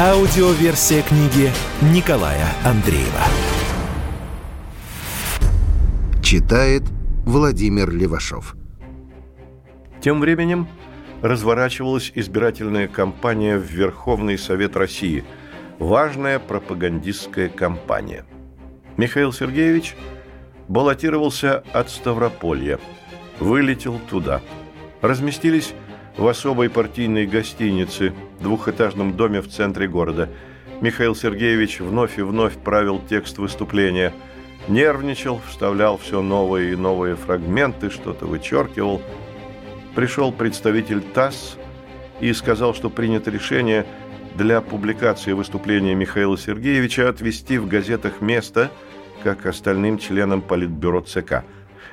Аудиоверсия книги Николая Андреева. Читает Владимир Левашов. Тем временем разворачивалась избирательная кампания в Верховный Совет России. Важная пропагандистская кампания. Михаил Сергеевич баллотировался от Ставрополья. Вылетел туда. Разместились в особой партийной гостинице, двухэтажном доме в центре города. Михаил Сергеевич вновь и вновь правил текст выступления. Нервничал, вставлял все новые и новые фрагменты, что-то вычеркивал. Пришел представитель ТАСС и сказал, что принято решение для публикации выступления Михаила Сергеевича отвести в газетах место, как остальным членам Политбюро ЦК.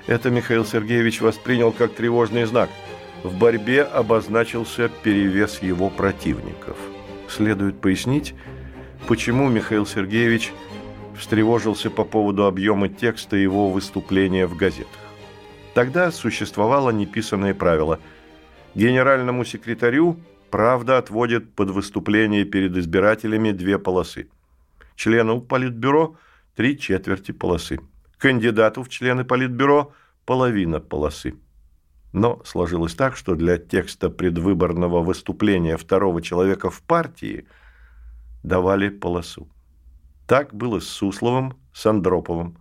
Это Михаил Сергеевич воспринял как тревожный знак – в борьбе обозначился перевес его противников. Следует пояснить, почему Михаил Сергеевич встревожился по поводу объема текста его выступления в газетах. Тогда существовало неписанное правило. Генеральному секретарю правда отводит под выступление перед избирателями две полосы. Члену Политбюро – три четверти полосы. Кандидату в члены Политбюро – половина полосы. Но сложилось так, что для текста предвыборного выступления второго человека в партии давали полосу. Так было с Сусловым, с Андроповым.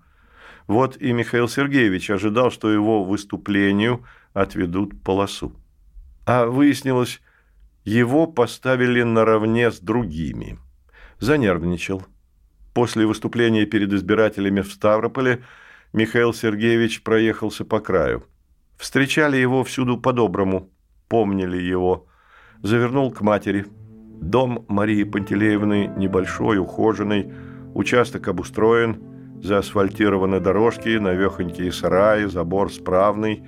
Вот и Михаил Сергеевич ожидал, что его выступлению отведут полосу. А выяснилось, его поставили наравне с другими. Занервничал. После выступления перед избирателями в Ставрополе Михаил Сергеевич проехался по краю – Встречали его всюду по-доброму, помнили его. Завернул к матери. Дом Марии Пантелеевны небольшой, ухоженный, участок обустроен, заасфальтированы дорожки, навехонькие сараи, забор справный.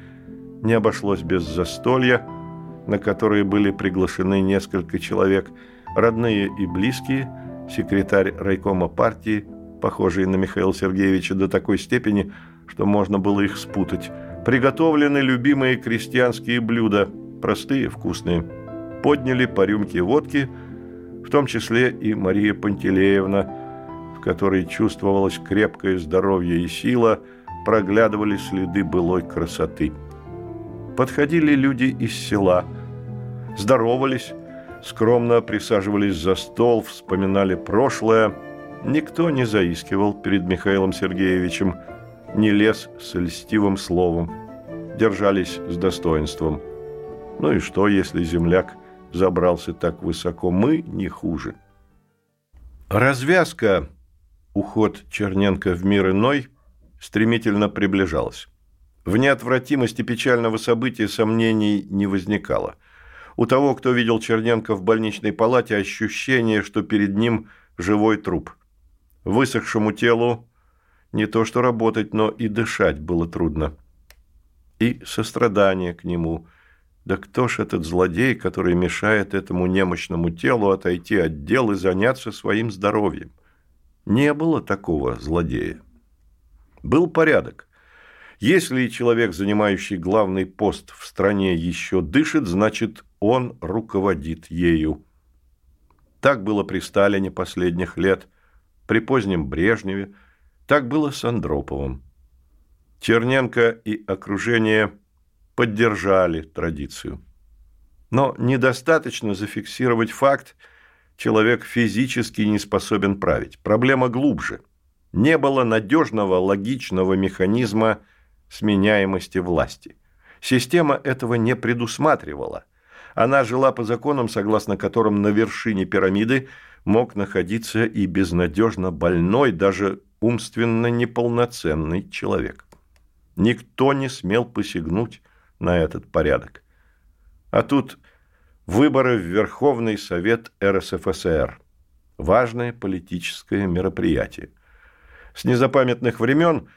Не обошлось без застолья, на которые были приглашены несколько человек, родные и близкие, секретарь райкома партии, похожий на Михаила Сергеевича до такой степени, что можно было их спутать, Приготовлены любимые крестьянские блюда, простые, вкусные. Подняли по рюмке водки, в том числе и Мария Пантелеевна, в которой чувствовалось крепкое здоровье и сила, проглядывали следы былой красоты. Подходили люди из села, здоровались, скромно присаживались за стол, вспоминали прошлое. Никто не заискивал перед Михаилом Сергеевичем – не лез с льстивым словом, держались с достоинством. Ну и что, если земляк забрался так высоко? Мы не хуже. Развязка, уход Черненко в мир иной, стремительно приближалась. В неотвратимости печального события сомнений не возникало. У того, кто видел Черненко в больничной палате, ощущение, что перед ним живой труп. Высохшему телу не то что работать, но и дышать было трудно. И сострадание к нему. Да кто ж этот злодей, который мешает этому немощному телу отойти от дел и заняться своим здоровьем? Не было такого злодея. Был порядок. Если человек, занимающий главный пост в стране, еще дышит, значит, он руководит ею. Так было при Сталине последних лет, при позднем Брежневе – так было с Андроповым. Черненко и окружение поддержали традицию. Но недостаточно зафиксировать факт, человек физически не способен править. Проблема глубже. Не было надежного логичного механизма сменяемости власти. Система этого не предусматривала. Она жила по законам, согласно которым на вершине пирамиды мог находиться и безнадежно больной, даже умственно неполноценный человек. Никто не смел посягнуть на этот порядок. А тут выборы в Верховный Совет РСФСР. Важное политическое мероприятие – С незапамятных времен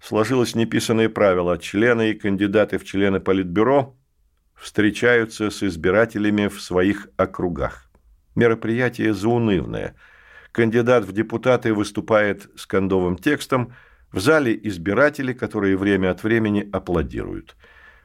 сложилось неписанное правило. Члены и кандидаты в члены Политбюро встречаются с избирателями в своих округах. Мероприятие заунывное. Кандидат в депутаты выступает с кондовым текстом, в зале избиратели, которые время от времени аплодируют.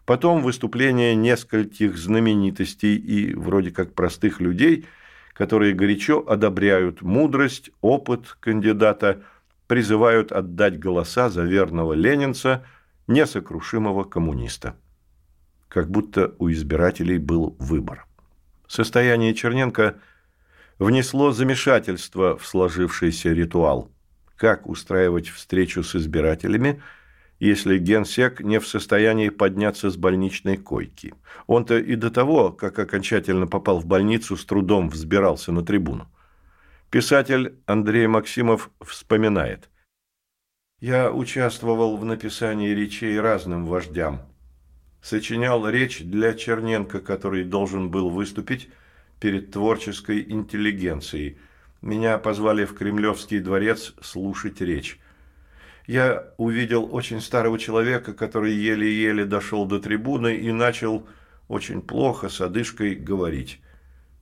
Потом выступление нескольких знаменитостей и вроде как простых людей, которые горячо одобряют мудрость, опыт кандидата, призывают отдать голоса за верного ленинца, несокрушимого коммуниста. Как будто у избирателей был выбор. Состояние Черненко внесло замешательство в сложившийся ритуал. Как устраивать встречу с избирателями – если генсек не в состоянии подняться с больничной койки. Он-то и до того, как окончательно попал в больницу, с трудом взбирался на трибуну. Писатель Андрей Максимов вспоминает. «Я участвовал в написании речей разным вождям. Сочинял речь для Черненко, который должен был выступить перед творческой интеллигенцией. Меня позвали в Кремлевский дворец слушать речь я увидел очень старого человека, который еле-еле дошел до трибуны и начал очень плохо с одышкой говорить.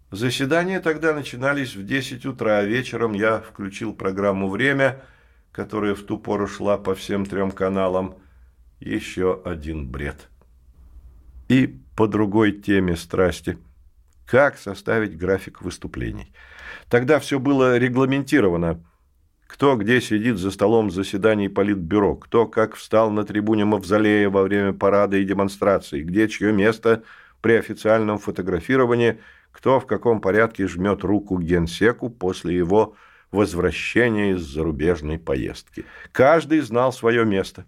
Заседания тогда начинались в 10 утра, а вечером я включил программу «Время», которая в ту пору шла по всем трем каналам. Еще один бред. И по другой теме страсти. Как составить график выступлений? Тогда все было регламентировано – кто где сидит за столом заседаний Политбюро, кто как встал на трибуне Мавзолея во время парада и демонстраций, где чье место при официальном фотографировании, кто в каком порядке жмет руку генсеку после его возвращения из зарубежной поездки. Каждый знал свое место.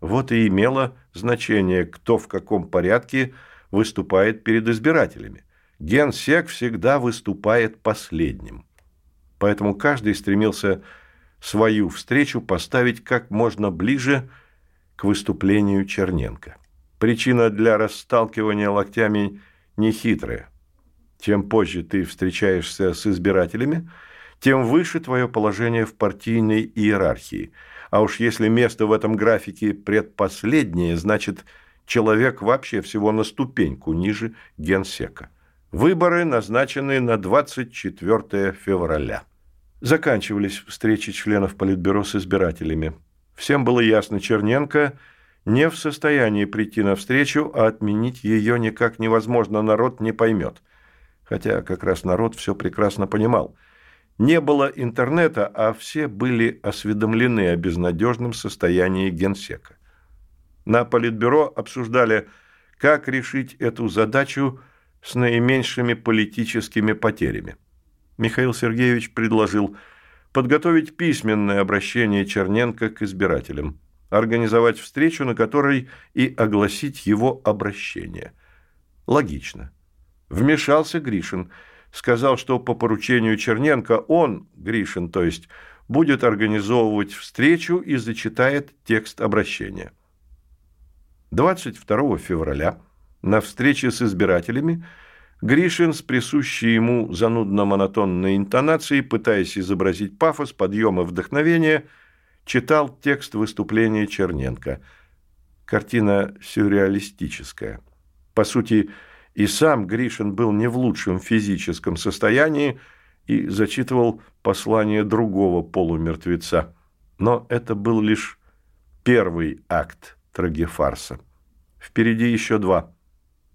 Вот и имело значение, кто в каком порядке выступает перед избирателями. Генсек всегда выступает последним. Поэтому каждый стремился свою встречу поставить как можно ближе к выступлению Черненко. Причина для расталкивания локтями нехитрая. Чем позже ты встречаешься с избирателями, тем выше твое положение в партийной иерархии. А уж если место в этом графике предпоследнее, значит, человек вообще всего на ступеньку ниже генсека. Выборы назначены на 24 февраля. Заканчивались встречи членов Политбюро с избирателями. Всем было ясно, Черненко не в состоянии прийти на встречу, а отменить ее никак невозможно, народ не поймет. Хотя как раз народ все прекрасно понимал. Не было интернета, а все были осведомлены о безнадежном состоянии генсека. На Политбюро обсуждали, как решить эту задачу с наименьшими политическими потерями. Михаил Сергеевич предложил подготовить письменное обращение Черненко к избирателям, организовать встречу, на которой и огласить его обращение. Логично. Вмешался Гришин, сказал, что по поручению Черненко он, Гришин, то есть, будет организовывать встречу и зачитает текст обращения. 22 февраля на встрече с избирателями Гришин с присущей ему занудно-монотонной интонацией, пытаясь изобразить пафос, подъем и вдохновение, читал текст выступления Черненко. Картина сюрреалистическая. По сути, и сам Гришин был не в лучшем физическом состоянии и зачитывал послание другого полумертвеца. Но это был лишь первый акт трагефарса. Впереди еще два –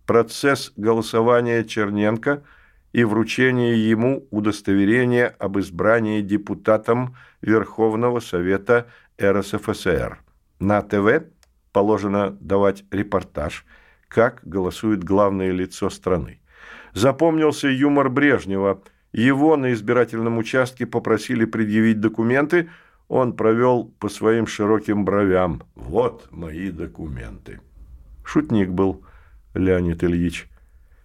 процесс голосования Черненко и вручение ему удостоверения об избрании депутатом Верховного Совета РСФСР. На ТВ положено давать репортаж, как голосует главное лицо страны. Запомнился юмор Брежнева. Его на избирательном участке попросили предъявить документы, он провел по своим широким бровям. «Вот мои документы». Шутник был – Леонид Ильич.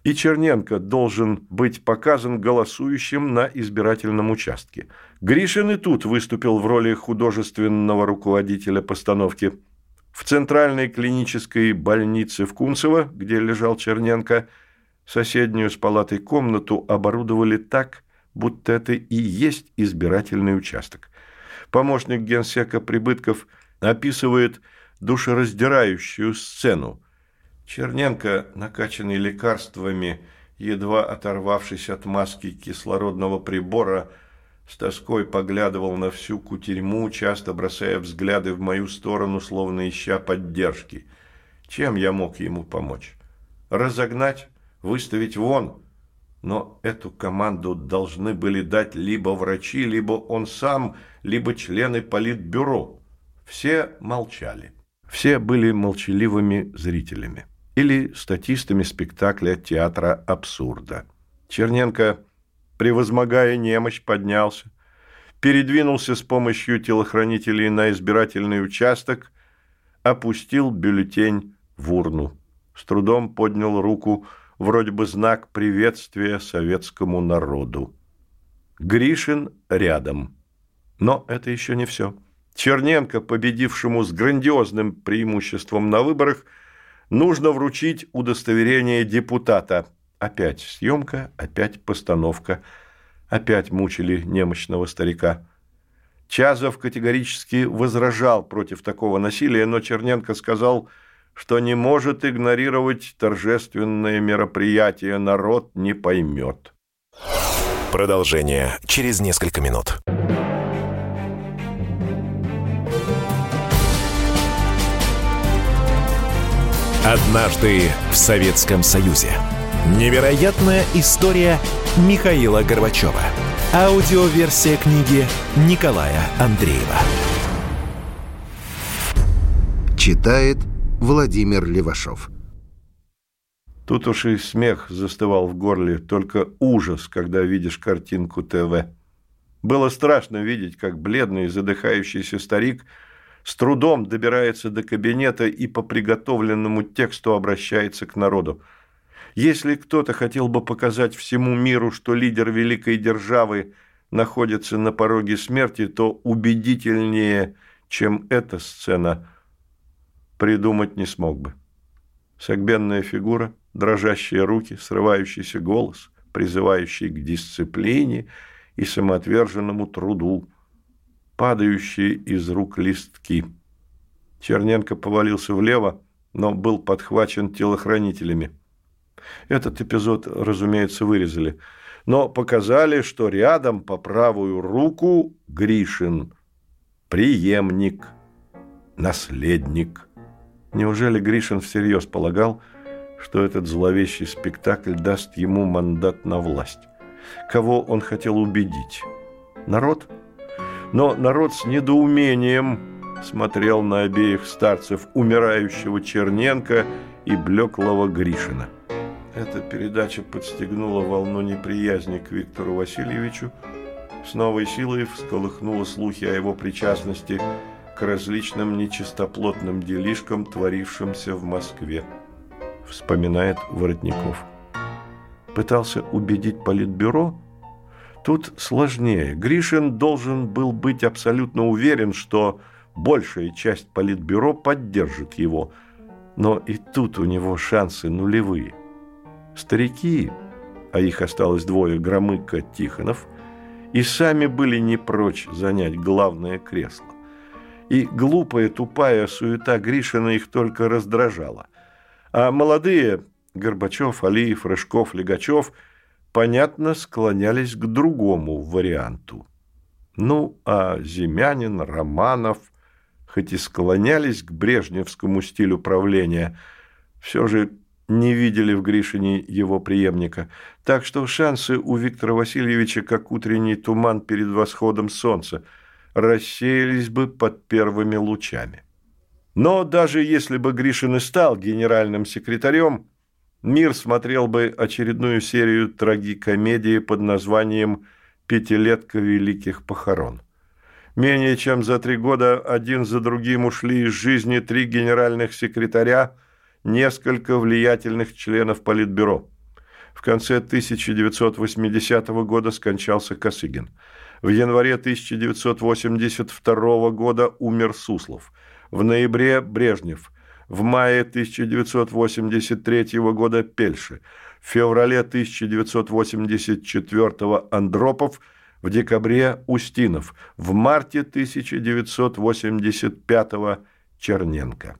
И Черненко должен быть показан голосующим на избирательном участке. Гришин и тут выступил в роли художественного руководителя постановки. В центральной клинической больнице в Кунцево, где лежал Черненко, соседнюю с палатой комнату оборудовали так, будто это и есть избирательный участок. Помощник генсека Прибытков описывает душераздирающую сцену. Черненко, накачанный лекарствами, едва оторвавшись от маски кислородного прибора, с тоской поглядывал на всю кутерьму, часто бросая взгляды в мою сторону, словно ища поддержки. Чем я мог ему помочь? Разогнать? Выставить вон? Но эту команду должны были дать либо врачи, либо он сам, либо члены политбюро. Все молчали. Все были молчаливыми зрителями или статистами спектакля театра абсурда. Черненко превозмогая немощь, поднялся, передвинулся с помощью телохранителей на избирательный участок, опустил бюллетень в урну, с трудом поднял руку, вроде бы знак приветствия советскому народу. Гришин рядом. Но это еще не все. Черненко, победившему с грандиозным преимуществом на выборах, нужно вручить удостоверение депутата – Опять съемка, опять постановка. Опять мучили немощного старика. Чазов категорически возражал против такого насилия, но Черненко сказал, что не может игнорировать торжественное мероприятие, народ не поймет. Продолжение через несколько минут. Однажды в Советском Союзе. Невероятная история Михаила Горбачева. Аудиоверсия книги Николая Андреева. Читает Владимир Левашов. Тут уж и смех застывал в горле, только ужас, когда видишь картинку ТВ. Было страшно видеть, как бледный задыхающийся старик с трудом добирается до кабинета и по приготовленному тексту обращается к народу – если кто-то хотел бы показать всему миру, что лидер великой державы находится на пороге смерти, то убедительнее, чем эта сцена, придумать не смог бы. Согбенная фигура, дрожащие руки, срывающийся голос, призывающий к дисциплине и самоотверженному труду, падающие из рук листки. Черненко повалился влево, но был подхвачен телохранителями. Этот эпизод, разумеется, вырезали. Но показали, что рядом по правую руку Гришин. Приемник. Наследник. Неужели Гришин всерьез полагал, что этот зловещий спектакль даст ему мандат на власть? Кого он хотел убедить? Народ? Но народ с недоумением смотрел на обеих старцев, умирающего Черненко и блеклого Гришина. Эта передача подстегнула волну неприязни к Виктору Васильевичу, с новой силой всколыхнула слухи о его причастности к различным нечистоплотным делишкам, творившимся в Москве, вспоминает Воротников. Пытался убедить Политбюро? Тут сложнее. Гришин должен был быть абсолютно уверен, что большая часть Политбюро поддержит его, но и тут у него шансы нулевые. Старики, а их осталось двое, Громыко, Тихонов, и сами были не прочь занять главное кресло. И глупая, тупая суета Гришина их только раздражала. А молодые Горбачев, Алиев, Рыжков, Легачев, понятно, склонялись к другому варианту. Ну, а Зимянин, Романов, хоть и склонялись к брежневскому стилю правления, все же не видели в Гришине его преемника, так что шансы у Виктора Васильевича, как утренний туман перед восходом солнца, рассеялись бы под первыми лучами. Но даже если бы Гришин и стал генеральным секретарем, мир смотрел бы очередную серию трагикомедии под названием «Пятилетка великих похорон». Менее чем за три года один за другим ушли из жизни три генеральных секретаря – несколько влиятельных членов Политбюро. В конце 1980 года скончался Косыгин. В январе 1982 года умер Суслов. В ноябре – Брежнев. В мае 1983 года – Пельши. В феврале 1984 Андропов. в декабре Устинов, в марте 1985 Черненко.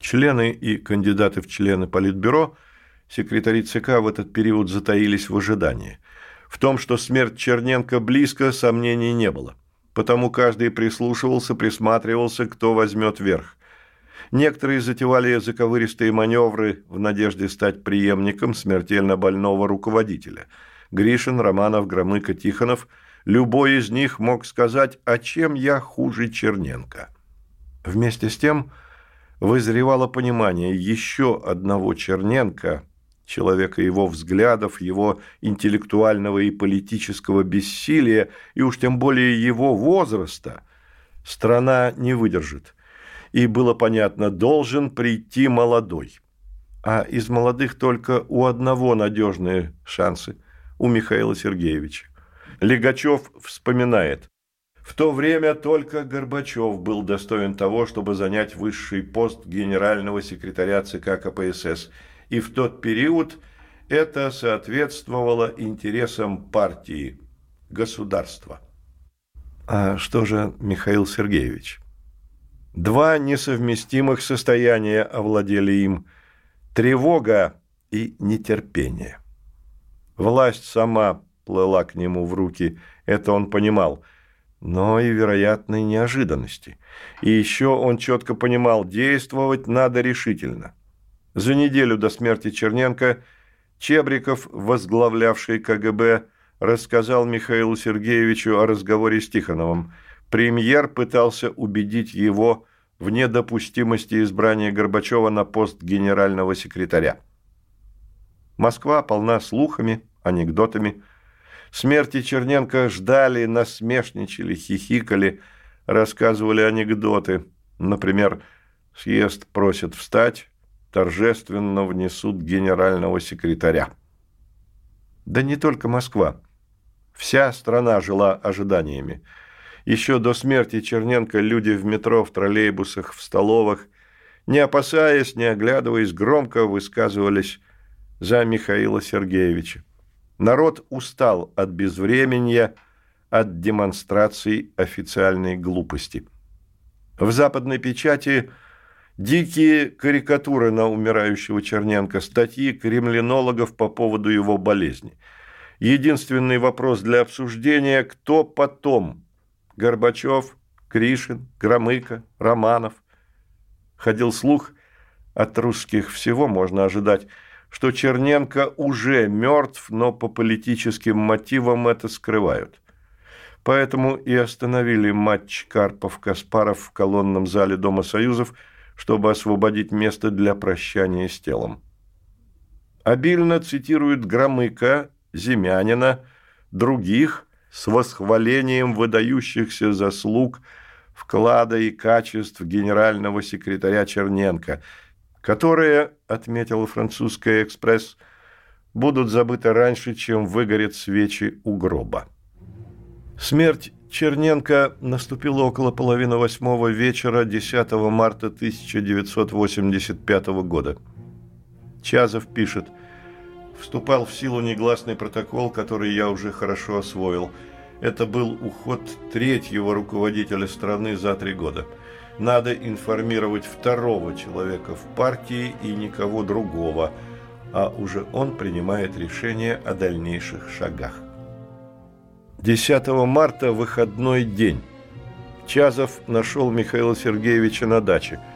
Члены и кандидаты в члены Политбюро, секретари ЦК в этот период затаились в ожидании. В том, что смерть Черненко близко, сомнений не было. Потому каждый прислушивался, присматривался, кто возьмет верх. Некоторые затевали заковыристые маневры в надежде стать преемником смертельно больного руководителя. Гришин, Романов, Громыко, Тихонов – любой из них мог сказать, а чем я хуже Черненко. Вместе с тем вызревало понимание еще одного Черненко, человека его взглядов, его интеллектуального и политического бессилия, и уж тем более его возраста, страна не выдержит – и было понятно, должен прийти молодой. А из молодых только у одного надежные шансы – у Михаила Сергеевича. Легачев вспоминает. В то время только Горбачев был достоин того, чтобы занять высший пост генерального секретаря ЦК КПСС. И в тот период это соответствовало интересам партии, государства. А что же Михаил Сергеевич? Два несовместимых состояния овладели им – тревога и нетерпение. Власть сама плыла к нему в руки, это он понимал, но и вероятной неожиданности. И еще он четко понимал, действовать надо решительно. За неделю до смерти Черненко Чебриков, возглавлявший КГБ, рассказал Михаилу Сергеевичу о разговоре с Тихоновым – премьер пытался убедить его в недопустимости избрания Горбачева на пост генерального секретаря. Москва полна слухами, анекдотами. Смерти Черненко ждали, насмешничали, хихикали, рассказывали анекдоты. Например, съезд просит встать, торжественно внесут генерального секретаря. Да не только Москва. Вся страна жила ожиданиями – еще до смерти Черненко люди в метро, в троллейбусах, в столовых, не опасаясь, не оглядываясь, громко высказывались за Михаила Сергеевича. Народ устал от безвременья, от демонстраций официальной глупости. В западной печати дикие карикатуры на умирающего Черненко, статьи кремлинологов по поводу его болезни. Единственный вопрос для обсуждения – кто потом Горбачев, Кришин, Громыко, Романов. Ходил слух, от русских всего можно ожидать, что Черненко уже мертв, но по политическим мотивам это скрывают. Поэтому и остановили матч Карпов-Каспаров в колонном зале Дома Союзов, чтобы освободить место для прощания с телом. Обильно цитируют Громыка, Земянина, других – с восхвалением выдающихся заслуг, вклада и качеств генерального секретаря Черненко, которые, отметила французская «Экспресс», будут забыты раньше, чем выгорят свечи у гроба. Смерть Черненко наступила около половины восьмого вечера 10 марта 1985 года. Чазов пишет – вступал в силу негласный протокол, который я уже хорошо освоил. Это был уход третьего руководителя страны за три года. Надо информировать второго человека в партии и никого другого, а уже он принимает решение о дальнейших шагах. 10 марта – выходной день. Чазов нашел Михаила Сергеевича на даче –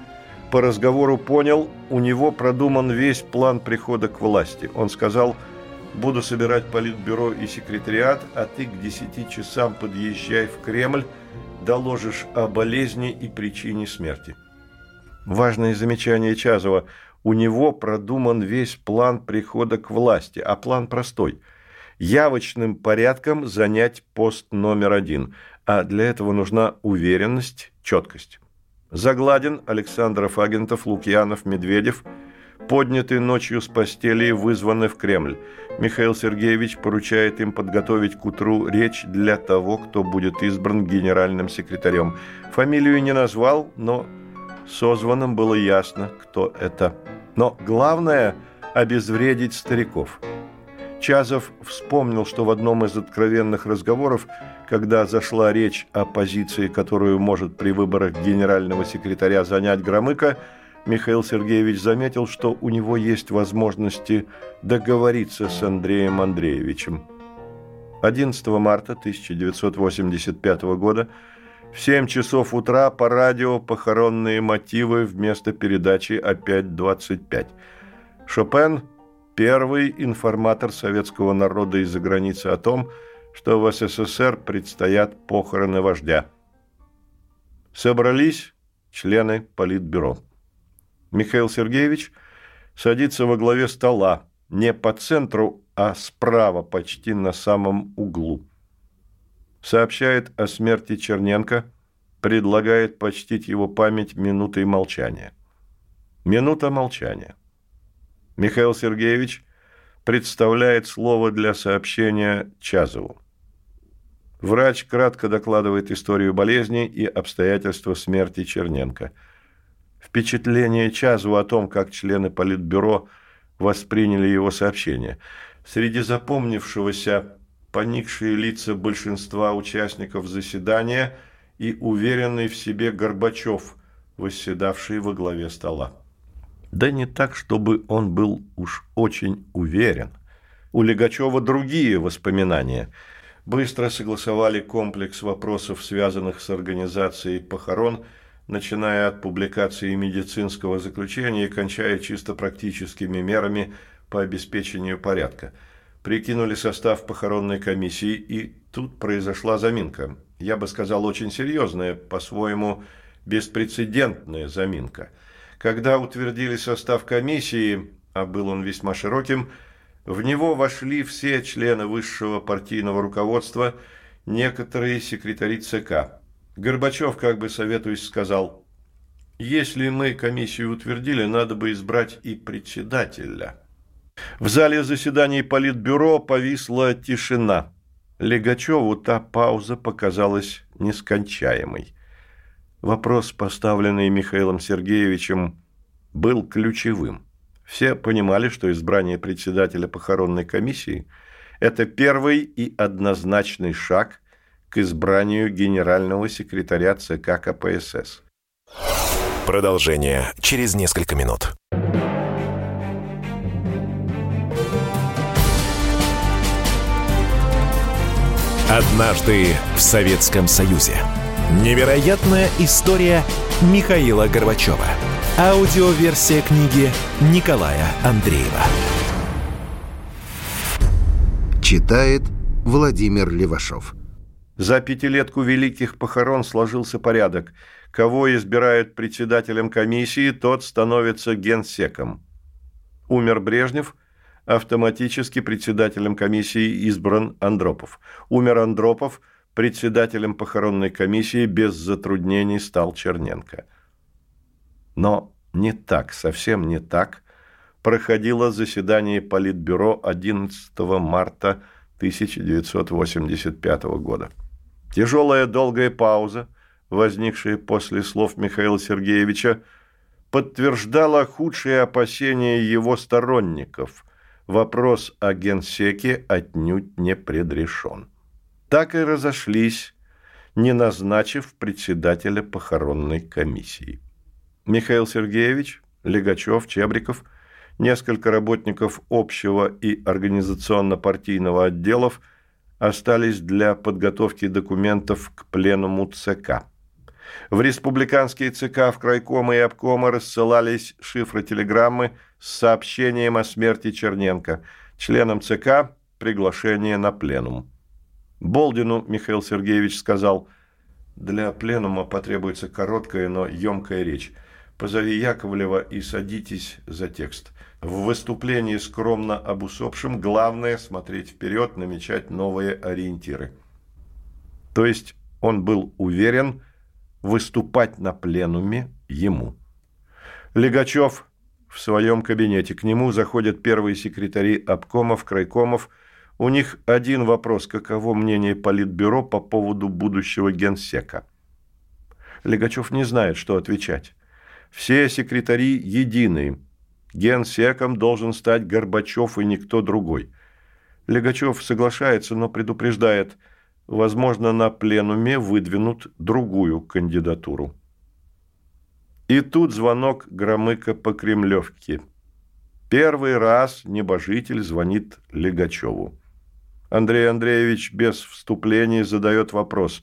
по разговору понял, у него продуман весь план прихода к власти. Он сказал, буду собирать политбюро и секретариат, а ты к 10 часам подъезжай в Кремль, доложишь о болезни и причине смерти. Важное замечание Чазова. У него продуман весь план прихода к власти, а план простой – явочным порядком занять пост номер один, а для этого нужна уверенность, четкость. Загладин, Александров, Агентов, Лукьянов, Медведев подняты ночью с постели и вызваны в Кремль. Михаил Сергеевич поручает им подготовить к утру речь для того, кто будет избран генеральным секретарем. Фамилию не назвал, но созванным было ясно, кто это. Но главное – обезвредить стариков. Чазов вспомнил, что в одном из откровенных разговоров, когда зашла речь о позиции, которую может при выборах генерального секретаря занять Громыко, Михаил Сергеевич заметил, что у него есть возможности договориться с Андреем Андреевичем. 11 марта 1985 года в 7 часов утра по радио похоронные мотивы вместо передачи «Опять 25». Шопен – первый информатор советского народа из-за границы о том, что в СССР предстоят похороны вождя. Собрались члены Политбюро. Михаил Сергеевич садится во главе стола, не по центру, а справа, почти на самом углу. Сообщает о смерти Черненко, предлагает почтить его память минутой молчания. Минута молчания. Михаил Сергеевич представляет слово для сообщения Чазову. Врач кратко докладывает историю болезни и обстоятельства смерти Черненко. Впечатление Чазова о том, как члены Политбюро восприняли его сообщение. Среди запомнившегося поникшие лица большинства участников заседания и уверенный в себе Горбачев, восседавший во главе стола. Да не так, чтобы он был уж очень уверен. У Легачева другие воспоминания. Быстро согласовали комплекс вопросов, связанных с организацией похорон, начиная от публикации медицинского заключения и кончая чисто практическими мерами по обеспечению порядка. Прикинули состав похоронной комиссии, и тут произошла заминка. Я бы сказал, очень серьезная, по-своему, беспрецедентная заминка – когда утвердили состав комиссии, а был он весьма широким, в него вошли все члены высшего партийного руководства, некоторые секретари ЦК. Горбачев, как бы советуясь, сказал, «Если мы комиссию утвердили, надо бы избрать и председателя». В зале заседаний Политбюро повисла тишина. Легачеву та пауза показалась нескончаемой. Вопрос, поставленный Михаилом Сергеевичем, был ключевым. Все понимали, что избрание председателя похоронной комиссии – это первый и однозначный шаг к избранию генерального секретаря ЦК КПСС. Продолжение через несколько минут. Однажды в Советском Союзе. Невероятная история Михаила Горбачева. Аудиоверсия книги Николая Андреева. Читает Владимир Левашов. За пятилетку великих похорон сложился порядок. Кого избирают председателем комиссии, тот становится генсеком. Умер Брежнев, автоматически председателем комиссии избран Андропов. Умер Андропов – председателем похоронной комиссии без затруднений стал Черненко. Но не так, совсем не так проходило заседание Политбюро 11 марта 1985 года. Тяжелая долгая пауза, возникшая после слов Михаила Сергеевича, подтверждала худшие опасения его сторонников. Вопрос о генсеке отнюдь не предрешен так и разошлись, не назначив председателя похоронной комиссии. Михаил Сергеевич, Легачев, Чебриков, несколько работников общего и организационно-партийного отделов остались для подготовки документов к пленуму ЦК. В республиканские ЦК, в крайкомы и обкомы рассылались шифротелеграммы с сообщением о смерти Черненко, членам ЦК приглашение на пленум. Болдину Михаил Сергеевич сказал, «Для пленума потребуется короткая, но емкая речь. Позови Яковлева и садитесь за текст. В выступлении скромно об усопшем главное смотреть вперед, намечать новые ориентиры». То есть он был уверен выступать на пленуме ему. Легачев в своем кабинете. К нему заходят первые секретари обкомов, крайкомов – у них один вопрос – каково мнение Политбюро по поводу будущего генсека? Легачев не знает, что отвечать. Все секретари едины. Генсеком должен стать Горбачев и никто другой. Легачев соглашается, но предупреждает, возможно, на пленуме выдвинут другую кандидатуру. И тут звонок Громыка по Кремлевке. Первый раз небожитель звонит Легачеву. Андрей Андреевич без вступлений задает вопрос.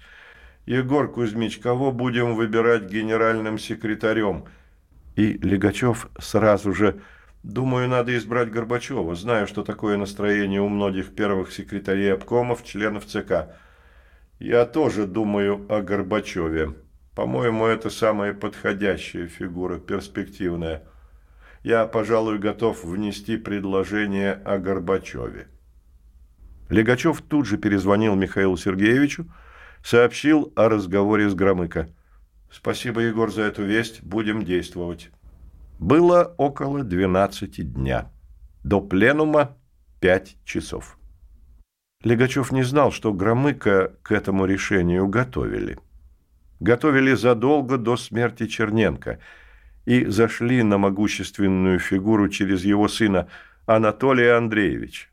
«Егор Кузьмич, кого будем выбирать генеральным секретарем?» И Легачев сразу же «Думаю, надо избрать Горбачева. Знаю, что такое настроение у многих первых секретарей обкомов, членов ЦК. Я тоже думаю о Горбачеве. По-моему, это самая подходящая фигура, перспективная. Я, пожалуй, готов внести предложение о Горбачеве». Легачев тут же перезвонил Михаилу Сергеевичу, сообщил о разговоре с Громыко. «Спасибо, Егор, за эту весть. Будем действовать». Было около 12 дня. До пленума 5 часов. Легачев не знал, что Громыко к этому решению готовили. Готовили задолго до смерти Черненко и зашли на могущественную фигуру через его сына Анатолия Андреевича.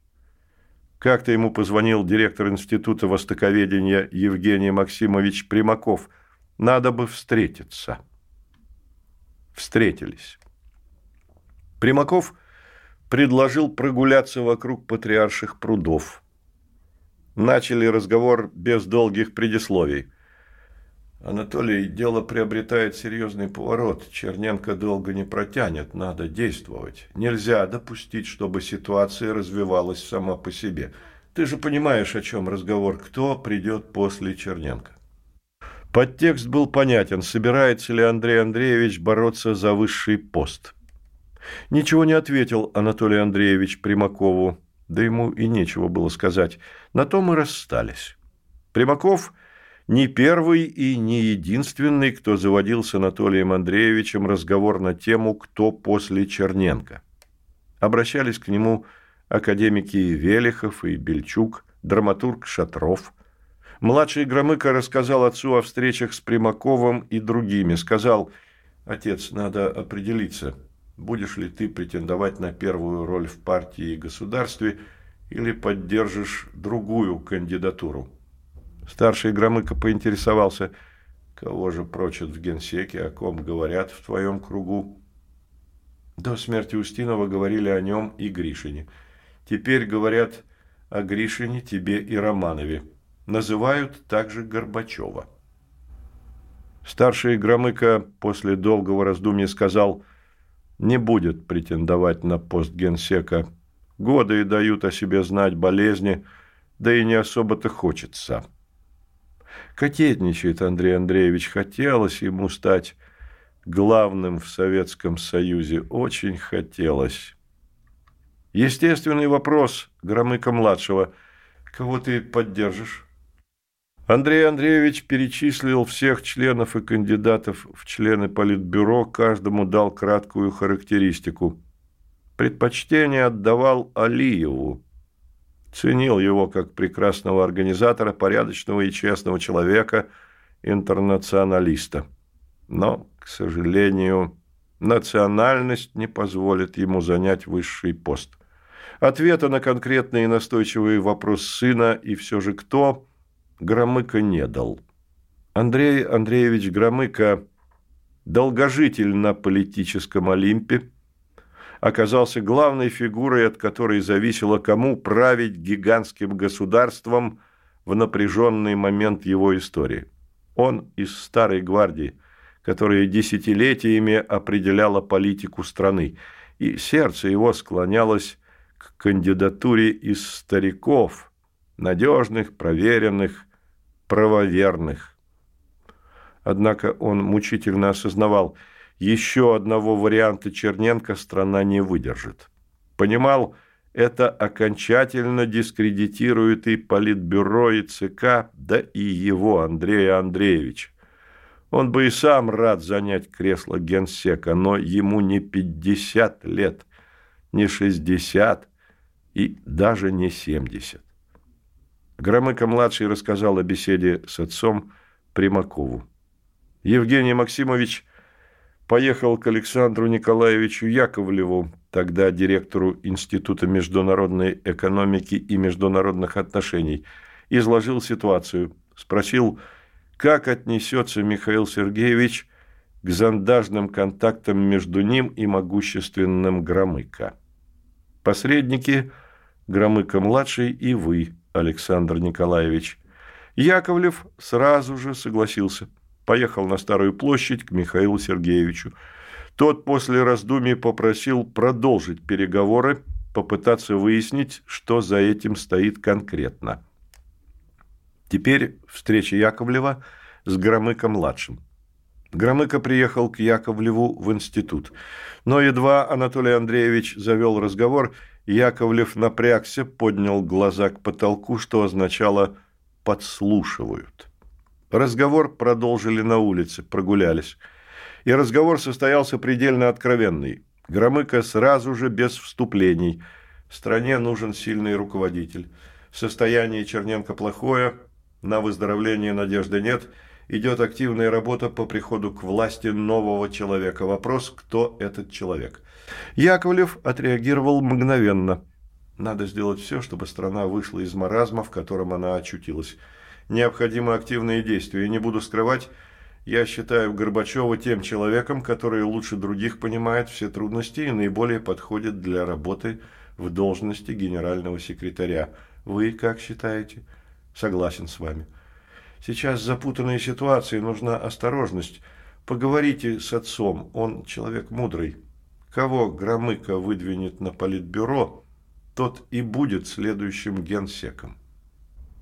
Как-то ему позвонил директор Института востоковедения Евгений Максимович Примаков. Надо бы встретиться. Встретились. Примаков предложил прогуляться вокруг патриарших прудов. Начали разговор без долгих предисловий – Анатолий, дело приобретает серьезный поворот. Черненко долго не протянет, надо действовать. Нельзя допустить, чтобы ситуация развивалась сама по себе. Ты же понимаешь, о чем разговор, кто придет после Черненко. Подтекст был понятен, собирается ли Андрей Андреевич бороться за высший пост. Ничего не ответил Анатолий Андреевич Примакову, да ему и нечего было сказать. На том мы расстались. Примаков – не первый и не единственный, кто заводил с Анатолием Андреевичем разговор на тему «Кто после Черненко?». Обращались к нему академики Велихов и Бельчук, драматург Шатров. Младший Громыко рассказал отцу о встречах с Примаковым и другими. Сказал, «Отец, надо определиться, будешь ли ты претендовать на первую роль в партии и государстве или поддержишь другую кандидатуру». Старший Громыко поинтересовался, кого же прочат в генсеке, о ком говорят в твоем кругу. До смерти Устинова говорили о нем и Гришине. Теперь говорят о Гришине, тебе и Романове. Называют также Горбачева. Старший Громыко после долгого раздумья сказал, не будет претендовать на пост генсека. Годы и дают о себе знать болезни, да и не особо-то хочется. Кокетничает Андрей Андреевич. Хотелось ему стать главным в Советском Союзе. Очень хотелось. Естественный вопрос Громыка-младшего. Кого ты поддержишь? Андрей Андреевич перечислил всех членов и кандидатов в члены Политбюро, каждому дал краткую характеристику. Предпочтение отдавал Алиеву. Ценил его как прекрасного организатора, порядочного и честного человека, интернационалиста. Но, к сожалению, национальность не позволит ему занять высший пост. Ответа на конкретный и настойчивый вопрос сына и все же кто Громыко не дал. Андрей Андреевич Громыко – долгожитель на политическом Олимпе, оказался главной фигурой, от которой зависело, кому править гигантским государством в напряженный момент его истории. Он из старой гвардии, которая десятилетиями определяла политику страны, и сердце его склонялось к кандидатуре из стариков, надежных, проверенных, правоверных. Однако он мучительно осознавал – еще одного варианта Черненко страна не выдержит. Понимал, это окончательно дискредитирует и Политбюро, и ЦК, да и его, Андрея Андреевича. Он бы и сам рад занять кресло генсека, но ему не 50 лет, не 60 и даже не 70. Громыко-младший рассказал о беседе с отцом Примакову. Евгений Максимович поехал к Александру Николаевичу Яковлеву, тогда директору Института международной экономики и международных отношений, изложил ситуацию, спросил, как отнесется Михаил Сергеевич к зондажным контактам между ним и могущественным Громыко. Посредники Громыко-младший и вы, Александр Николаевич. Яковлев сразу же согласился. Поехал на Старую площадь к Михаилу Сергеевичу. Тот после раздумий попросил продолжить переговоры, попытаться выяснить, что за этим стоит конкретно. Теперь встреча Яковлева с Громыко-младшим. Громыко приехал к Яковлеву в институт. Но едва Анатолий Андреевич завел разговор, Яковлев напрягся, поднял глаза к потолку, что означало «подслушивают». Разговор продолжили на улице, прогулялись. И разговор состоялся предельно откровенный. Громыко сразу же без вступлений. Стране нужен сильный руководитель. Состояние Черненко плохое, на выздоровление надежды нет. Идет активная работа по приходу к власти нового человека. Вопрос, кто этот человек. Яковлев отреагировал мгновенно. Надо сделать все, чтобы страна вышла из маразма, в котором она очутилась. Необходимы активные действия. И не буду скрывать, я считаю Горбачева тем человеком, который лучше других понимает все трудности и наиболее подходит для работы в должности генерального секретаря. Вы как считаете? Согласен с вами. Сейчас запутанная ситуация, нужна осторожность. Поговорите с отцом, он человек мудрый. Кого Громыко выдвинет на политбюро, тот и будет следующим генсеком.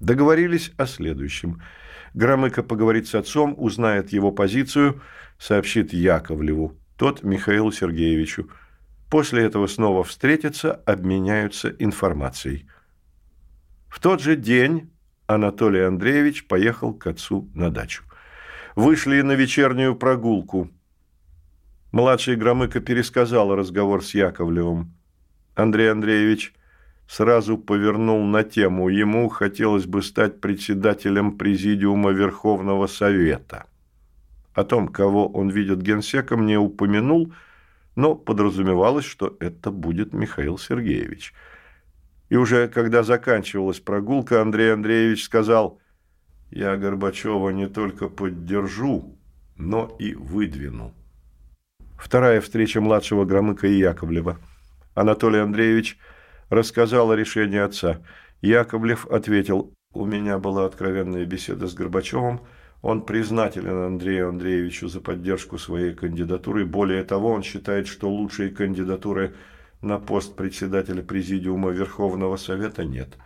Договорились о следующем. Громыко поговорит с отцом, узнает его позицию, сообщит Яковлеву, тот Михаилу Сергеевичу. После этого снова встретятся, обменяются информацией. В тот же день Анатолий Андреевич поехал к отцу на дачу. Вышли на вечернюю прогулку. Младший Громыко пересказал разговор с Яковлевым. Андрей Андреевич сразу повернул на тему. Ему хотелось бы стать председателем Президиума Верховного Совета. О том, кого он видит генсеком, не упомянул, но подразумевалось, что это будет Михаил Сергеевич – и уже когда заканчивалась прогулка, Андрей Андреевич сказал, «Я Горбачева не только поддержу, но и выдвину». Вторая встреча младшего Громыка и Яковлева. Анатолий Андреевич рассказал о решении отца. Яковлев ответил, «У меня была откровенная беседа с Горбачевым. Он признателен Андрею Андреевичу за поддержку своей кандидатуры. Более того, он считает, что лучшие кандидатуры – на пост председателя Президиума Верховного Совета нет.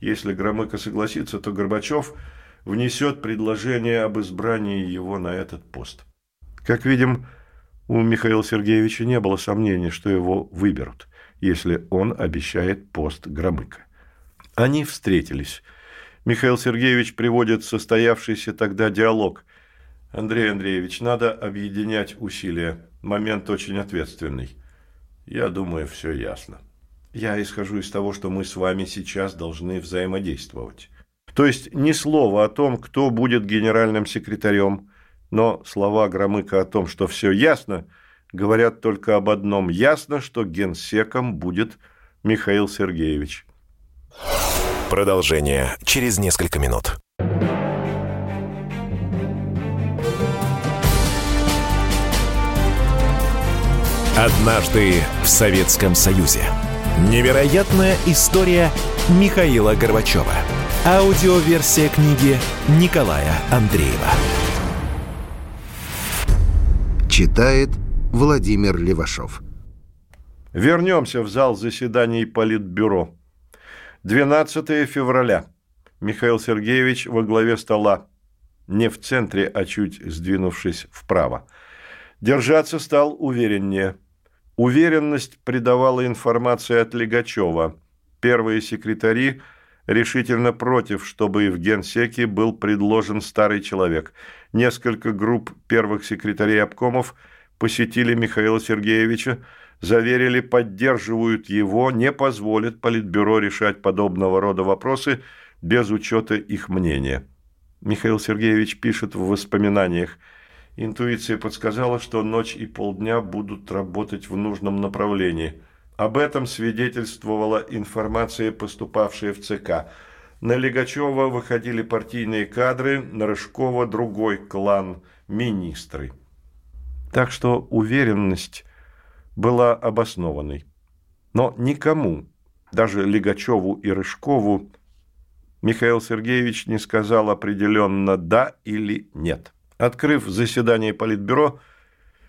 Если Громыко согласится, то Горбачев внесет предложение об избрании его на этот пост. Как видим, у Михаила Сергеевича не было сомнений, что его выберут, если он обещает пост Громыка. Они встретились. Михаил Сергеевич приводит состоявшийся тогда диалог. «Андрей Андреевич, надо объединять усилия. Момент очень ответственный. Я думаю, все ясно. Я исхожу из того, что мы с вами сейчас должны взаимодействовать. То есть ни слова о том, кто будет генеральным секретарем, но слова Громыка о том, что все ясно, говорят только об одном. Ясно, что генсеком будет Михаил Сергеевич. Продолжение через несколько минут. Однажды в Советском Союзе. Невероятная история Михаила Горбачева. Аудиоверсия книги Николая Андреева. Читает Владимир Левашов. Вернемся в зал заседаний Политбюро. 12 февраля. Михаил Сергеевич во главе стола. Не в центре, а чуть сдвинувшись вправо. Держаться стал увереннее – Уверенность придавала информация от Легачева. Первые секретари решительно против, чтобы в Генсеке был предложен старый человек. Несколько групп первых секретарей обкомов посетили Михаила Сергеевича, заверили, поддерживают его, не позволят Политбюро решать подобного рода вопросы без учета их мнения. Михаил Сергеевич пишет в воспоминаниях – Интуиция подсказала, что ночь и полдня будут работать в нужном направлении. Об этом свидетельствовала информация, поступавшая в ЦК. На Легачева выходили партийные кадры, на Рыжкова другой клан – министры. Так что уверенность была обоснованной. Но никому, даже Легачеву и Рыжкову, Михаил Сергеевич не сказал определенно «да» или «нет». Открыв заседание Политбюро,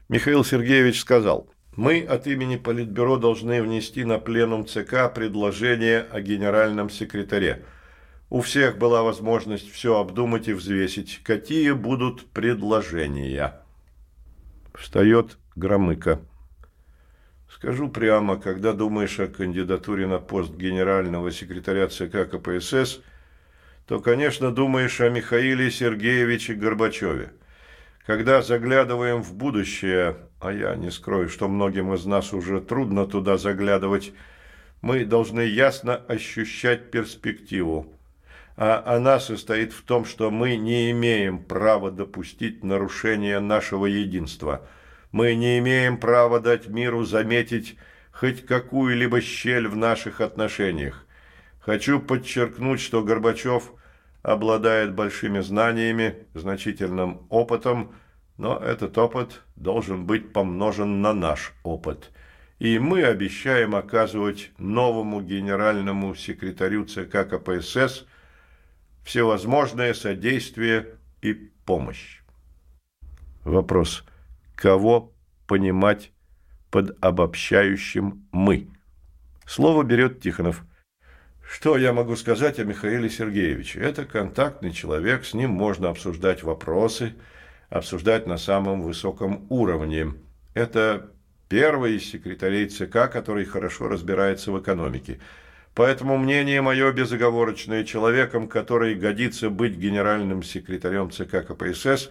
Михаил Сергеевич сказал, «Мы от имени Политбюро должны внести на пленум ЦК предложение о генеральном секретаре. У всех была возможность все обдумать и взвесить, какие будут предложения». Встает Громыко. Скажу прямо, когда думаешь о кандидатуре на пост генерального секретаря ЦК КПСС, то, конечно, думаешь о Михаиле Сергеевиче Горбачеве. Когда заглядываем в будущее, а я не скрою, что многим из нас уже трудно туда заглядывать, мы должны ясно ощущать перспективу. А она состоит в том, что мы не имеем права допустить нарушения нашего единства. Мы не имеем права дать миру заметить хоть какую-либо щель в наших отношениях. Хочу подчеркнуть, что Горбачев – обладает большими знаниями, значительным опытом, но этот опыт должен быть помножен на наш опыт. И мы обещаем оказывать новому генеральному секретарю ЦК КПСС всевозможное содействие и помощь. Вопрос. Кого понимать под обобщающим «мы»? Слово берет Тихонов – что я могу сказать о Михаиле Сергеевиче? Это контактный человек, с ним можно обсуждать вопросы, обсуждать на самом высоком уровне. Это первый из секретарей ЦК, который хорошо разбирается в экономике. Поэтому мнение мое безоговорочное человеком, который годится быть генеральным секретарем ЦК КПСС,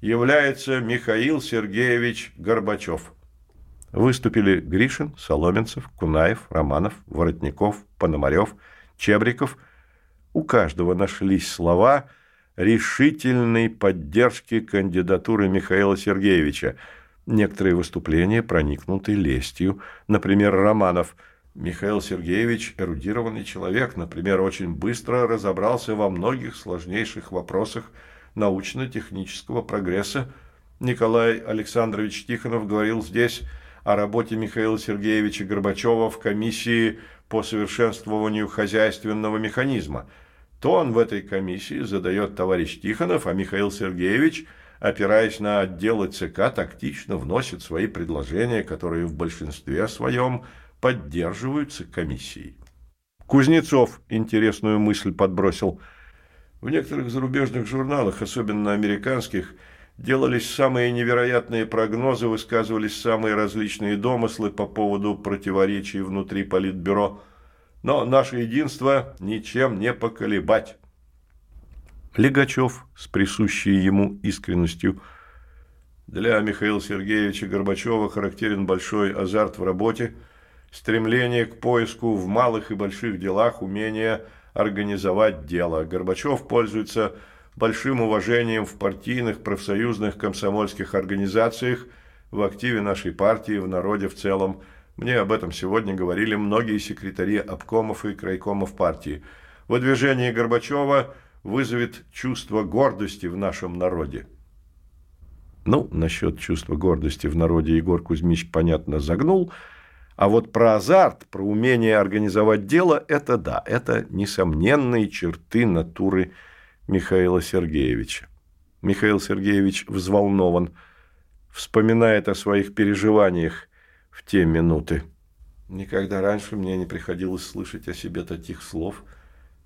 является Михаил Сергеевич Горбачев. Выступили Гришин, Соломенцев, Кунаев, Романов, Воротников, Пономарев, Чебриков. У каждого нашлись слова решительной поддержки кандидатуры Михаила Сергеевича. Некоторые выступления проникнуты лестью. Например, Романов – Михаил Сергеевич – эрудированный человек, например, очень быстро разобрался во многих сложнейших вопросах научно-технического прогресса. Николай Александрович Тихонов говорил здесь о работе Михаила Сергеевича Горбачева в комиссии по совершенствованию хозяйственного механизма. Тон в этой комиссии задает товарищ Тихонов, а Михаил Сергеевич, опираясь на отделы ЦК, тактично вносит свои предложения, которые в большинстве своем поддерживаются комиссией. Кузнецов интересную мысль подбросил. В некоторых зарубежных журналах, особенно американских, Делались самые невероятные прогнозы, высказывались самые различные домыслы по поводу противоречий внутри Политбюро. Но наше единство ничем не поколебать. Легачев с присущей ему искренностью для Михаила Сергеевича Горбачева характерен большой азарт в работе, стремление к поиску в малых и больших делах, умение организовать дело. Горбачев пользуется большим уважением в партийных, профсоюзных, комсомольских организациях, в активе нашей партии, в народе в целом. Мне об этом сегодня говорили многие секретари обкомов и крайкомов партии. Выдвижение Горбачева вызовет чувство гордости в нашем народе. Ну, насчет чувства гордости в народе Егор Кузьмич, понятно, загнул. А вот про азарт, про умение организовать дело – это да, это несомненные черты натуры Михаила Сергеевича. Михаил Сергеевич взволнован, вспоминает о своих переживаниях в те минуты. Никогда раньше мне не приходилось слышать о себе таких слов,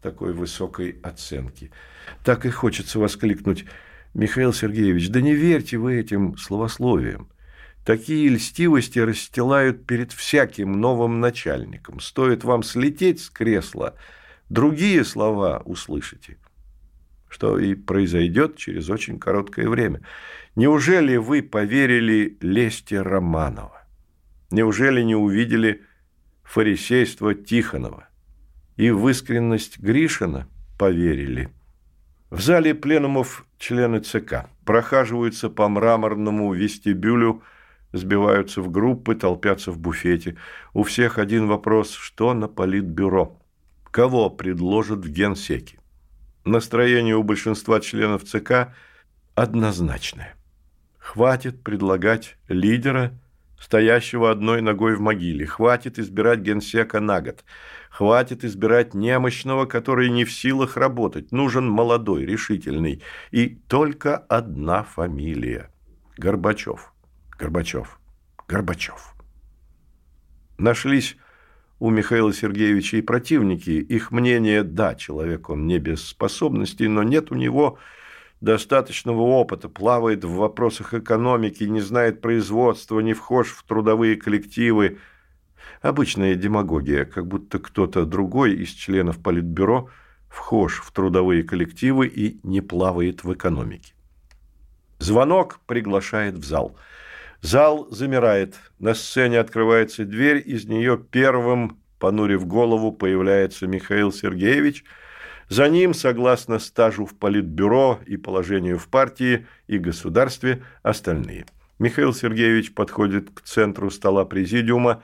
такой высокой оценки. Так и хочется воскликнуть, Михаил Сергеевич, да не верьте вы этим словословиям. Такие льстивости расстилают перед всяким новым начальником. Стоит вам слететь с кресла, другие слова услышите что и произойдет через очень короткое время. Неужели вы поверили лесте Романова? Неужели не увидели фарисейство Тихонова? И в искренность Гришина поверили? В зале пленумов члены ЦК прохаживаются по мраморному вестибюлю, сбиваются в группы, толпятся в буфете. У всех один вопрос – что на политбюро? Кого предложат в генсеке? Настроение у большинства членов ЦК однозначное. Хватит предлагать лидера, стоящего одной ногой в могиле. Хватит избирать генсека на год. Хватит избирать немощного, который не в силах работать. Нужен молодой, решительный. И только одна фамилия. Горбачев. Горбачев. Горбачев. Нашлись у Михаила Сергеевича и противники. Их мнение – да, человек он не без способностей, но нет у него достаточного опыта, плавает в вопросах экономики, не знает производства, не вхож в трудовые коллективы – Обычная демагогия, как будто кто-то другой из членов Политбюро вхож в трудовые коллективы и не плавает в экономике. Звонок приглашает в зал. Зал замирает. На сцене открывается дверь, из нее первым, понурив голову, появляется Михаил Сергеевич. За ним, согласно стажу в Политбюро и положению в партии и государстве, остальные. Михаил Сергеевич подходит к центру стола президиума,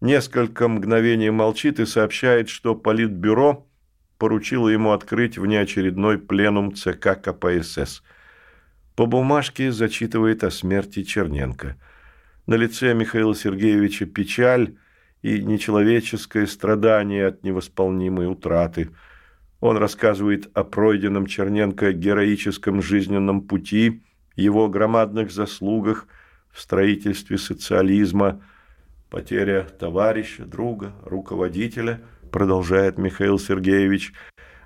несколько мгновений молчит и сообщает, что Политбюро поручило ему открыть внеочередной пленум ЦК КПСС. По бумажке зачитывает о смерти Черненко. На лице Михаила Сергеевича печаль и нечеловеческое страдание от невосполнимой утраты. Он рассказывает о пройденном Черненко героическом жизненном пути, его громадных заслугах в строительстве социализма – Потеря товарища, друга, руководителя, продолжает Михаил Сергеевич,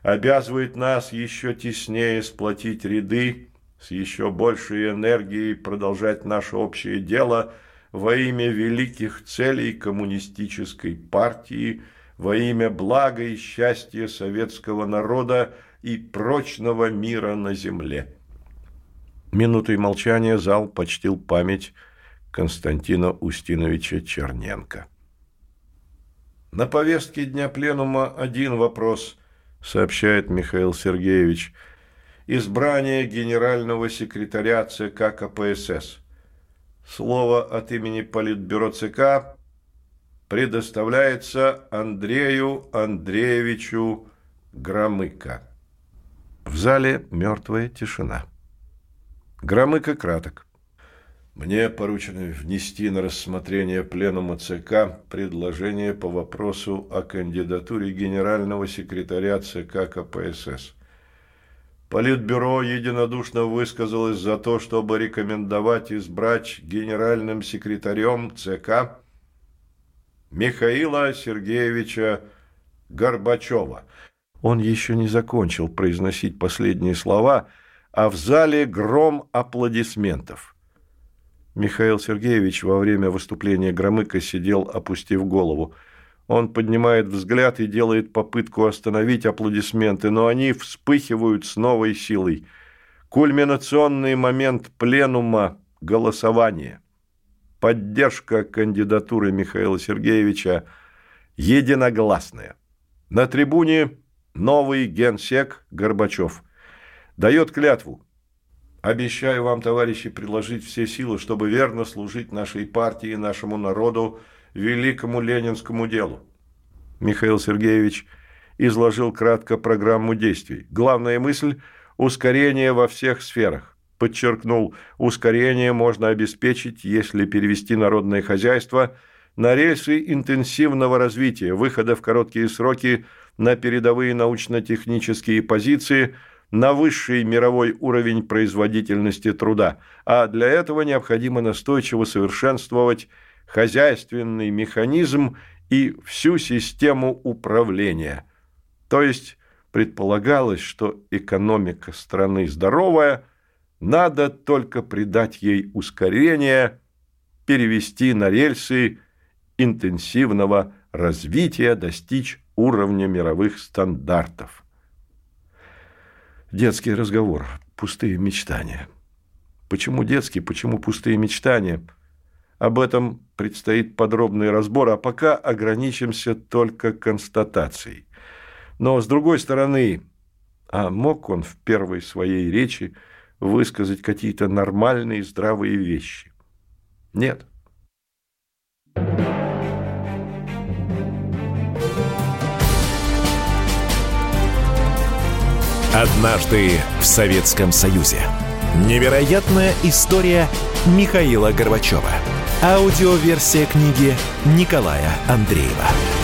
обязывает нас еще теснее сплотить ряды, с еще большей энергией продолжать наше общее дело во имя великих целей коммунистической партии, во имя блага и счастья советского народа и прочного мира на земле. Минутой молчания зал почтил память Константина Устиновича Черненко. На повестке дня пленума один вопрос, сообщает Михаил Сергеевич. Избрание генерального секретаря ЦК КПСС. Слово от имени Политбюро ЦК предоставляется Андрею Андреевичу Громыко. В зале мертвая тишина. Громыко краток. Мне поручено внести на рассмотрение Пленума ЦК предложение по вопросу о кандидатуре генерального секретаря ЦК КПСС. Политбюро единодушно высказалось за то, чтобы рекомендовать избрать генеральным секретарем ЦК Михаила Сергеевича Горбачева. Он еще не закончил произносить последние слова, а в зале гром аплодисментов. Михаил Сергеевич во время выступления Громыка сидел, опустив голову. Он поднимает взгляд и делает попытку остановить аплодисменты, но они вспыхивают с новой силой. Кульминационный момент пленума – голосование. Поддержка кандидатуры Михаила Сергеевича единогласная. На трибуне новый генсек Горбачев. Дает клятву Обещаю вам, товарищи, приложить все силы, чтобы верно служить нашей партии, нашему народу, великому ленинскому делу. Михаил Сергеевич изложил кратко программу действий. Главная мысль – ускорение во всех сферах. Подчеркнул, ускорение можно обеспечить, если перевести народное хозяйство на рельсы интенсивного развития, выхода в короткие сроки на передовые научно-технические позиции – на высший мировой уровень производительности труда, а для этого необходимо настойчиво совершенствовать хозяйственный механизм и всю систему управления. То есть предполагалось, что экономика страны здоровая, надо только придать ей ускорение, перевести на рельсы интенсивного развития, достичь уровня мировых стандартов. Детский разговор, пустые мечтания. Почему детские, почему пустые мечтания? Об этом предстоит подробный разбор, а пока ограничимся только констатацией. Но, с другой стороны, А мог он в первой своей речи высказать какие-то нормальные здравые вещи? Нет. Однажды в Советском Союзе. Невероятная история Михаила Горбачева. Аудиоверсия книги Николая Андреева.